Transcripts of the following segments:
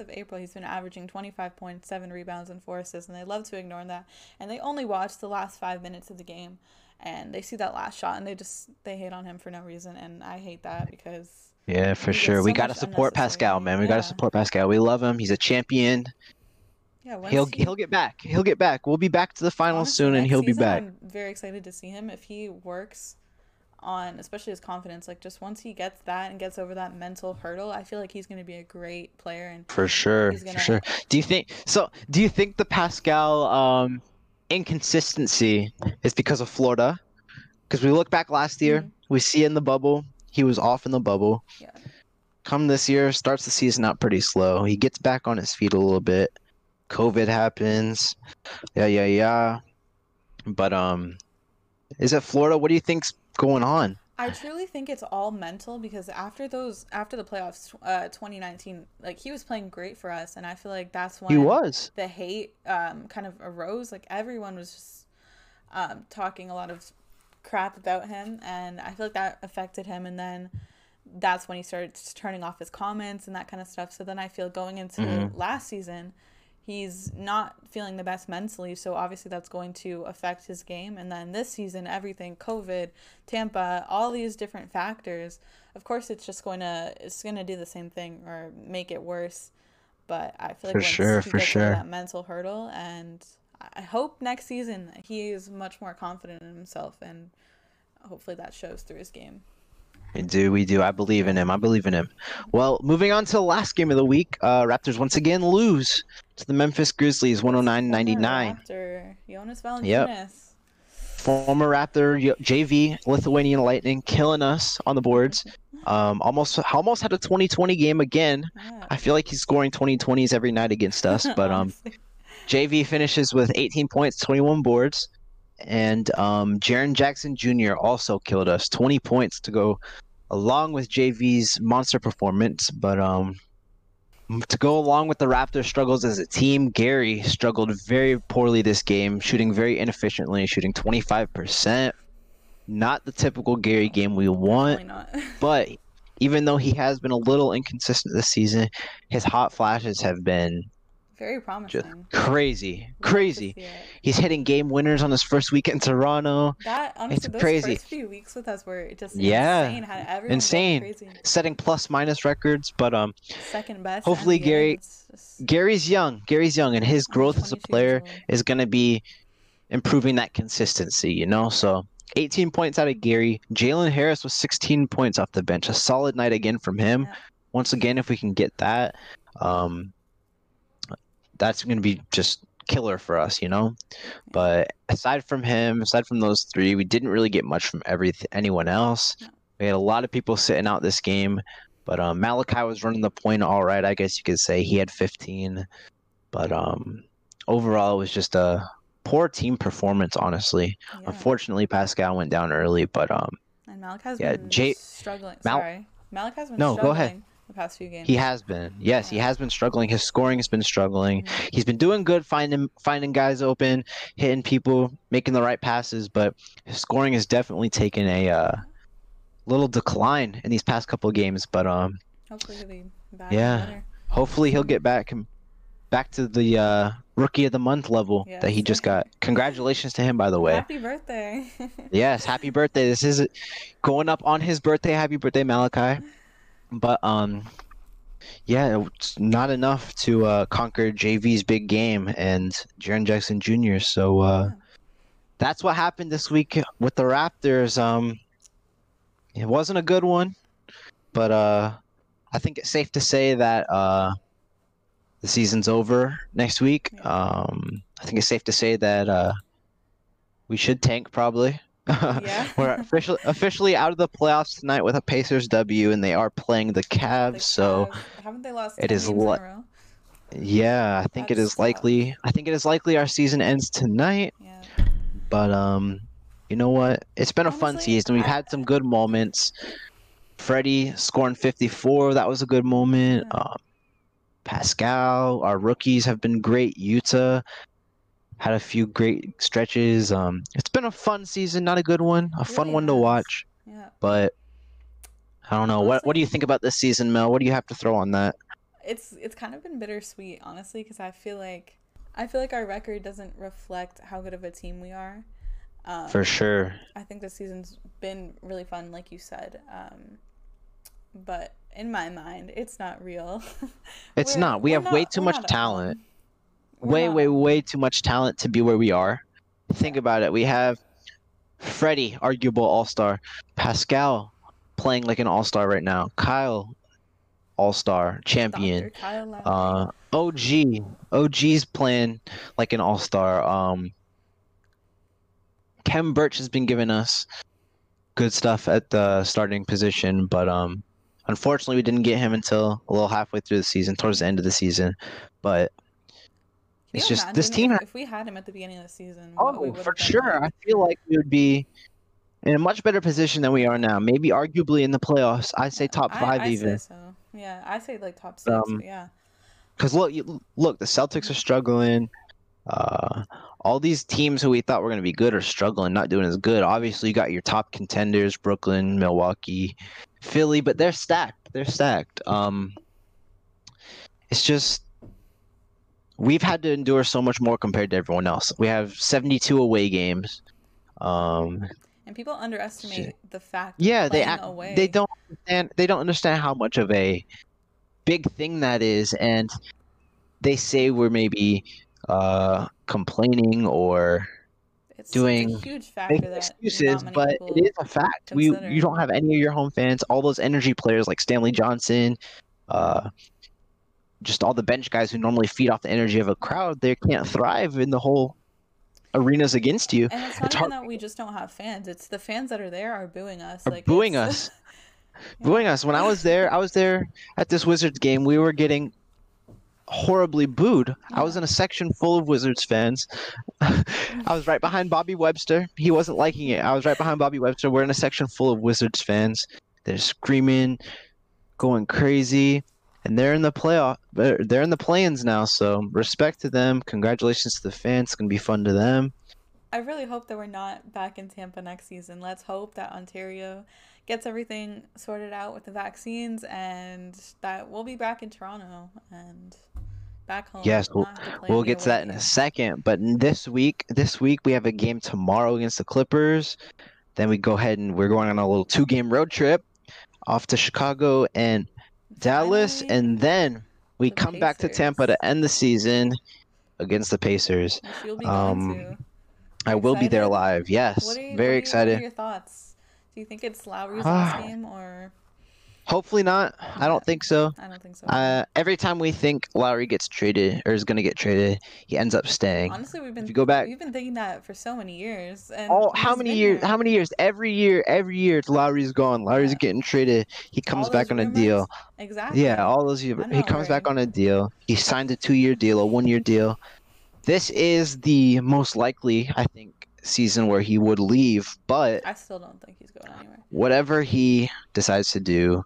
of April, he's been averaging 25 points, 7 rebounds, and 4 assists, and they love to ignore that. And they only watch the last 5 minutes of the game, and they see that last shot, and they just, they hate on him for no reason, and I hate that because... Yeah, for sure. so we got to support Pascal, man. We got to support Pascal. We love him. He's a champion. Yeah, He'll he- he'll get back. He'll get back. We'll be back to the finals honestly, soon, and he'll be back. I'm very excited to see him if he works on, especially his confidence. Like, just once he gets that and gets over that mental hurdle, I feel like he's going to be a great player, and For sure, for gonna- sure. Do you think so? Do you think the Pascal um, inconsistency is because of Florida? Because we look back last year, Mhm. we see in the bubble he was off in the bubble. Yeah. Come this year, starts the season out pretty slow. He gets back on his feet a little bit. COVID happens. Yeah, yeah, yeah. But um, is it Florida? What do you think's going on? I truly think it's all mental because after those after the playoffs uh 2019 like he was playing great for us and I feel like that's when He was. the hate um kind of arose like everyone was just um talking a lot of crap about him and I feel like that affected him and then that's when he started turning off his comments and that kind of stuff so then I feel going into Mhm. last season he's not feeling the best mentally so obviously that's going to affect his game. And then this season everything covid tampa all these different factors of course it's just going to it's going to do the same thing or make it worse. But i feel like For once sure, he for gets sure. that mental hurdle and i hope next season he is much more confident in himself and hopefully that shows through his game do, we do. I believe in him. I believe in him. Well, moving on to the last game of the week, uh, Raptors once again lose to the Memphis Grizzlies, 109-99. After Jonas Valanciunas. Former Raptor JV Lithuanian Lightning killing us on the boards. Um, almost, almost had a 2020 game again. Yeah. I feel like he's scoring 2020s every night against us. But um, JV finishes with 18 points, 21 boards, and um, Jaren Jackson Jr. also killed us, 20 points to go along with JV's monster performance. But um, to go along with the Raptors' struggles as a team, Gary struggled very poorly this game, shooting very inefficiently, shooting 25%. Not the typical Gary game we want. But even though he has been a little inconsistent this season, his hot flashes have been Very promising. just crazy, crazy. He's hitting game winners on his first week in Toronto, That honestly, those crazy. first few weeks with us were just Yeah. insane. Insane. setting plus minus records. But um, Second best. Hopefully Gary- just- Gary's young. Gary's young, and his growth as a player is gonna be improving that consistency. You know, so 18 points out of Gary. Jalen Harris was 16 points off the bench. A solid night again from him. Yeah. Once again, if we can get that, um, that's gonna be just killer for us. You know. But aside from him, aside from those three, we didn't really get much from every anyone else. No. We had a lot of people sitting out this game, but um, Malachi was running the point all right. I guess you could say he had 15, but um, overall it was just a poor team performance. Honestly, Yeah. unfortunately Pascal went down early, but um, And Malachi's yeah, been Jay- struggling. Mal- Sorry, Malachi's been No, go struggling ahead. The past few games. he has been. Yes, he has been struggling. His scoring has been struggling. Mhm. He's been doing good finding finding guys open, hitting people, making the right passes, but his scoring has definitely taken a uh, little decline in these past couple of games. But um, Hopefully he'll be back. Yeah. hopefully he'll get back back to the uh, rookie of the month level that he just got. Congratulations to him, by the way. Happy birthday. Yes, happy birthday. This is going up on his birthday. Happy birthday, Malachi. But um yeah, it's not enough to uh, conquer JV's big game and Jaren Jackson Jr. So uh that's what happened this week with the Raptors. Um it wasn't a good one, but uh I think it's safe to say that uh the season's over next week. Um I think it's safe to say that uh we should tank probably. Yeah. We're officially officially out of the playoffs tonight with a Pacers W, and they are playing the Cavs. The so Cavs, haven't they lost? it 10 in a li- yeah, I think it That's is likely. I think it is likely our season ends tonight. Yeah. But um, you know what? It's been a fun season. We've had some good moments. Freddie scoring 54, that was a good moment. Yeah. Um, Pascal, our rookies have been great. Yuta had a few great stretches. Um, it's been a fun season, not a good one, a fun one to watch. Yeah. But I don't know. What what do you think about this season, Mel? What do you have to throw on that? it's it's kind of been bittersweet, honestly, because I feel like I feel like our record doesn't reflect how good of a team we are. Um, For sure. I think this season's been really fun, like you said. Um, but in my mind, it's not real. It's not. We have way too much talent. We're way, not way, way too much talent to be where we are. Think about it. We have Freddie, arguable all star. Pascal playing like an all star right now. Kyle, all star, champion. Dr. Kyle Lowry. Uh, OG, OG's playing like an all star. Um, Khem Birch has been giving us good stuff at the starting position, but um, unfortunately, we didn't get him until a little halfway through the season, towards the end of the season. But it's just this team. if, if we had him at the beginning of the season. Oh, for sure. I feel like we would be in a much better position than we are now. Maybe arguably in the playoffs. I'd say top I- five I say even. so. Yeah, I say like top six. Um, yeah, Because look, you, look, the Celtics are struggling. Uh, all these teams who we thought were going to be good are struggling, not doing as good. Obviously, you got your top contenders: Brooklyn, Milwaukee, Philly, but they're stacked. They're stacked. Um, it's just we've had to endure so much more compared to everyone else. We have 72 away games. Um, and people underestimate the fact. yeah, they act, away. they don't understand they don't understand how much of a big thing that is, and they say we're maybe uh, complaining or It's doing- a huge factor excuses, but it is a fact. We you don't have any of your home fans. All those energy players like Stanley Johnson, uh, just all the bench guys who normally feed off the energy of a crowd, they can't thrive in the whole arenas against you. And it's not It's even hard- that we just don't have fans. It's the fans that are there are booing us. Are like booing it's- us. booing us. When I was there, I was there at this Wizards game. We were getting horribly booed. I was in a section full of Wizards fans. I was right behind Bobby Webster. He wasn't liking it. I was right behind Bobby Webster. We're in a section full of Wizards fans. They're screaming, going crazy, and they're in the playoff. They're, they're in the play-ins now. So respect to them. Congratulations to the fans. It's gonna be fun to them. I really hope that we're not back in Tampa next season. Let's hope that Ontario gets everything sorted out with the vaccines and that we'll be back in Toronto and back home. Yes, We'll not have to play We'll get to that in a second. But this week, this week we have a game tomorrow against the Clippers. Then we go ahead and we're going on a little two-game road trip off to Chicago and Dallas, Finally, and then we the come back to Tampa to end the season against the Pacers. which you'll be um. I will be there live. Yes, What are you, very excited. What are your thoughts? Do you think it's Lowry's Ah. last game or Hopefully not. I don't think so. I don't think so. Uh, every time we think Lowry gets traded or is going to get traded, he ends up staying. Honestly, we've been if you go back- we've been thinking that for so many years. And Oh, how many years? here. How many years? Every year, every year, Lowry's gone. Lowry's Yeah. getting traded. He comes back on a deal. Exactly. Yeah, all those years. He comes back on a deal. He signed a two-year deal, a one-year deal. This is the most likely, I think, season where he would leave. But I still don't think he's going anywhere. whatever he decides to do,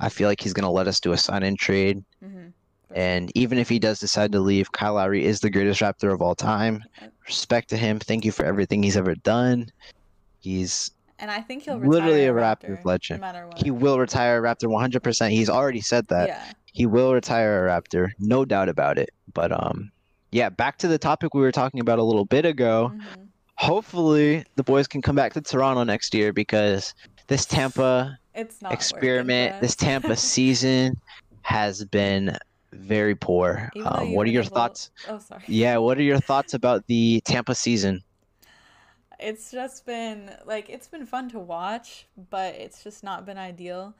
I feel like he's gonna let us do a sign-in trade. hmm And even if he does decide to leave, Kyle Lowry is the greatest Raptor of all time. Respect to him. Thank you for everything he's ever done. He's And I think he'll Literally a Raptors Raptor, legend. No he will retire a Raptor 100%. He's already said that. yeah. He will retire a Raptor, no doubt about it. But um, yeah, back to the topic we were talking about a little bit ago. Mhm. Hopefully, the boys can come back to Toronto next year because this Tampa It's not experiment, this. Tampa season has been very poor. Um, what are your able- thoughts? Oh, sorry. Yeah, what are your thoughts about the Tampa season? It's just been like it's been fun to watch, but it's just not been ideal.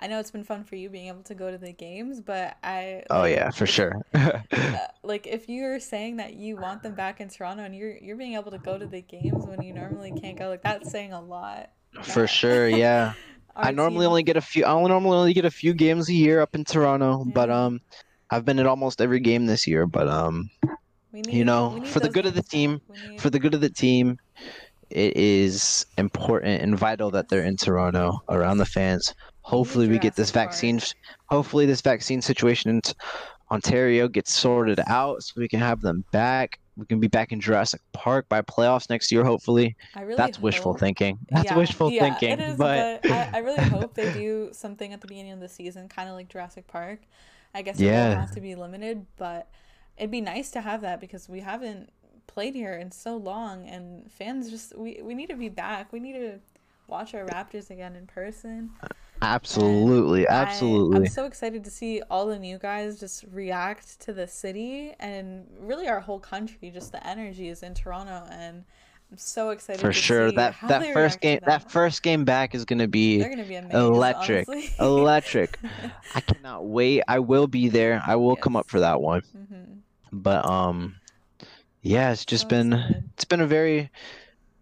I know it's been fun for you being able to go to the games, but I Oh like, yeah, for sure. uh, like if you're saying that you want them back in Toronto and you're you're being able to go to the games when you normally can't go, like that's saying a lot. for sure, yeah. Our I normally team- only get a few. I normally only get a few games a year up in Toronto, but um, I've been at almost every game this year. But um, we you know, for the good of the team, need- for the good of the team, it is important and vital that they're in Toronto around the fans. Hopefully, we get this vaccine. Hopefully, this vaccine situation in Ontario gets sorted out, so we can have them back. We can be back in Jurassic Park by playoffs next year. Hopefully, I really that's wishful thinking. That's Yeah, wishful yeah, thinking. It is, but but I, I really hope they do something at the beginning of the season, kind of like Jurassic Park. I guess it Yeah. will have to be limited, but it'd be nice to have that because we haven't played here in so long, and fans just we we need to be back. We need to watch our Raptors again in person. Absolutely, I- absolutely. I'm so excited to see all the new guys just react to the city and really our whole country. Just the energy is in Toronto, and I'm so excited For to sure. see That that first game that first game back is gonna be gonna be amazing. electric. electric. I cannot wait. I will be there. I will come up for that one. hmm But um yeah, it's just So been excited. it's been a very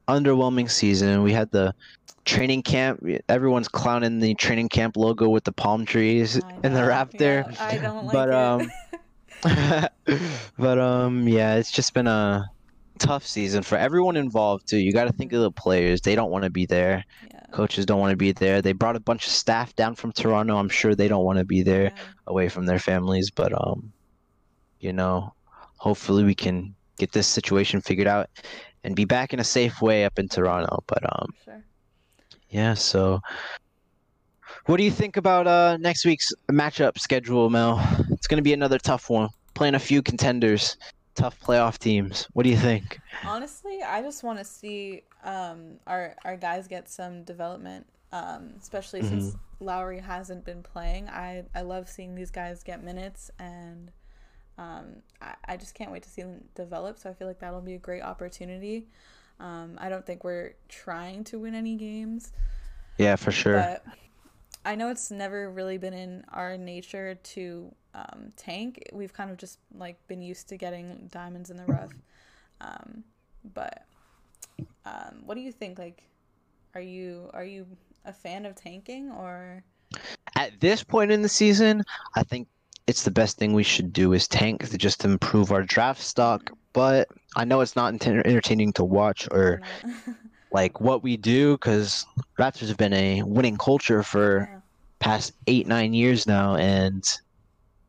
underwhelming season. We had the training camp. Everyone's clowning the training camp logo with the palm trees I and the know. raptor. Yeah, I don't like but um but um yeah, it's just been a tough season for everyone involved too. You got to think of the players. They don't want to be there. yeah. Coaches don't want to be there. They brought a bunch of staff down from Toronto. I'm sure they don't want to be there yeah. away from their families, but um you know, hopefully we can get this situation figured out and be back in a safe way up in Toronto. But um Sure. Yeah, so what do you think about uh next week's matchup schedule, Mel? It's going to be another tough one. Playing a few contenders, tough playoff teams. What do you think? Honestly, I just want to see um, our our guys get some development, um, especially since Mm-hmm. Lowry hasn't been playing. I I love seeing these guys get minutes, and um, I, I just can't wait to see them develop. So I feel like that'll be a great opportunity. Um, I don't think we're trying to win any games, Yeah, for sure. but I know it's never really been in our nature to um, tank. We've kind of just like been used to getting diamonds in the rough. Um, but um, what do you think? Like, are you are you a fan of tanking or? At this point in the season, I think it's the best thing we should do is tank to just improve our draft stock. But I know it's not enter- entertaining to watch or like what we do because Raptors have been a winning culture for Yeah. past eight nine years now, and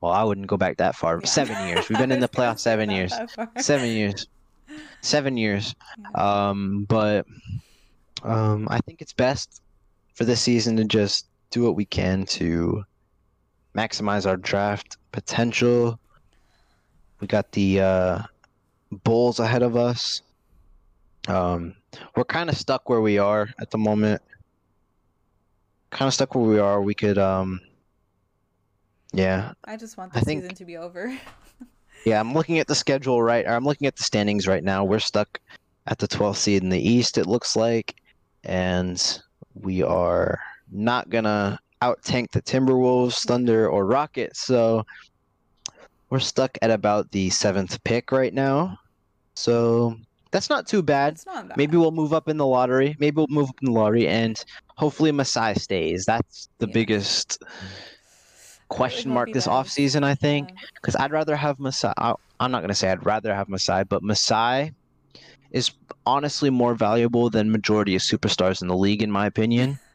well, I wouldn't go back that far. Yeah. Seven years. We've been in the playoffs seven years. Seven years. Seven years. Um, but um, I think it's best for this season to just do what we can to maximize our draft potential. We got the uh, Bulls ahead of us. Um, we're kind of stuck where we are at the moment. Kind of stuck where we are. We could, um, yeah, I just want I the think- season to be over. yeah. I'm looking at the schedule right. Or I'm looking at the standings right now. We're stuck at the 12th seed in the East. It looks like, and we are not gonna out tank the Timberwolves, Thunder, or Rockets. So we're stuck at about the seventh pick right now. So that's not too bad. Not. Maybe we'll move up in the lottery. Maybe we'll move up in the lottery, and hopefully Masai stays. That's the Yeah. biggest question mark this does. offseason, I think. Yeah. Because I'd rather have Masai. I'm not going to say I'd rather have Masai, but Masai is honestly more valuable than majority of superstars in the league, in my opinion.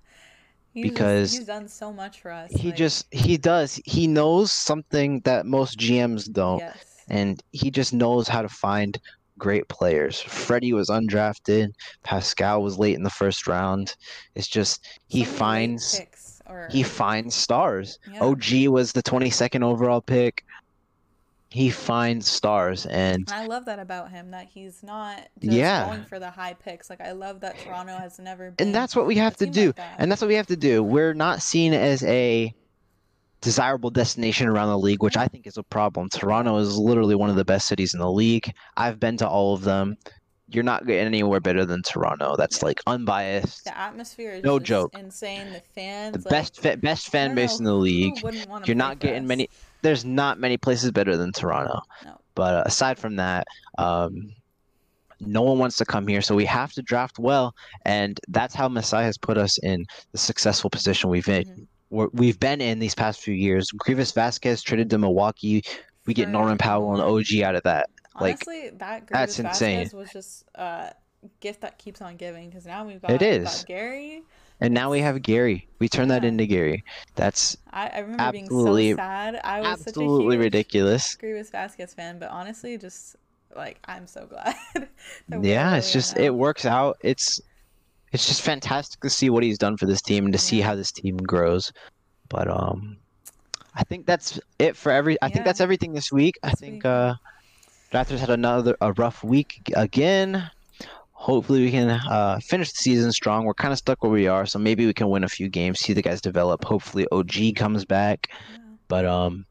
He's just- because he's done so much for us. He like, just, he does, he knows something that most GMs don't. yes. and he just knows how to find great players. Freddie was undrafted. Pascal was late in the first round. It's just he So many late finds or he finds stars. yeah. OG was the 22nd overall pick. He finds stars, and I love that about him that he's not just Yeah. going for the high picks. Like I love that Toronto has never been and that's what we have to do. like. And that's what we have to do. We're not seen as a desirable destination around the league, which I think is a problem. Toronto is literally one of the best cities in the league. I've been to all of them. You're not getting anywhere better than Toronto. That's Yeah. like unbiased. the atmosphere is No joke. insane. The fans, The like, best fa- best fan base in the league. You're not getting us. many. There's not many places better than Toronto. No. But aside from that, um, no one wants to come here, so we have to draft well, and that's how Masai has put us in the successful position we've in. Mhm. We've been in these past few years. Greivis Vasquez traded to Milwaukee. We get Norman Powell and OG out of that. like, Honestly, that that's insane. Vasquez was just a gift that keeps on giving because now we've got, It we've got Gary. And now we have Gary. We turn that into Gary. That's I, I remember being Absolutely- so sad. I was absolutely such a huge ridiculous. Greivis Vasquez fan, but honestly, just like I'm so glad. Yeah, it's just now. it works out. It's it's just fantastic to see what he's done for this team and to see how this team grows. But um I think that's it for every. I Yeah. think that's everything this week. I think week. uh, Raptors had another a rough week again. Hopefully we can uh, finish the season strong. We're kind of stuck where we are, so maybe we can win a few games, see the guys develop. Hopefully OG comes back, Yeah. but um,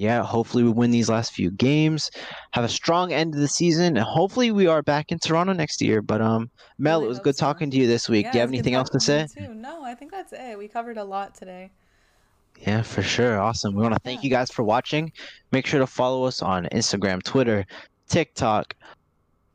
yeah, hopefully we win these last few games, have a strong end of the season, and hopefully we are back in Toronto next year. But um, Mel, it was good so. talking to you this week. Yeah, Do you have anything else to say? too. No, I think that's it. We covered a lot today. Yeah, for sure. Awesome. We want to thank Yeah. you guys for watching. Make sure to follow us on Instagram, Twitter, TikTok,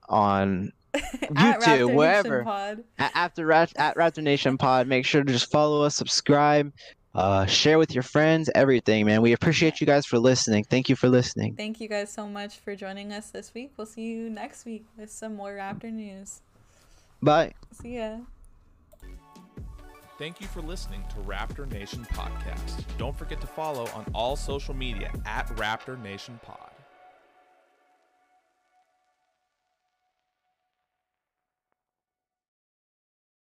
on YouTube, wherever. Pod. a- after at Raptor Nation Pod. Make sure to just follow us, subscribe, uh, share with your friends, everything, man. We appreciate you guys for listening. Thank you for listening. Thank you guys so much for joining us this week. We'll see you next week with some more Raptor news. Bye. See ya. Thank you for listening to Raptor Nation Podcast. Don't forget to follow on all social media at Raptor Nation Pod.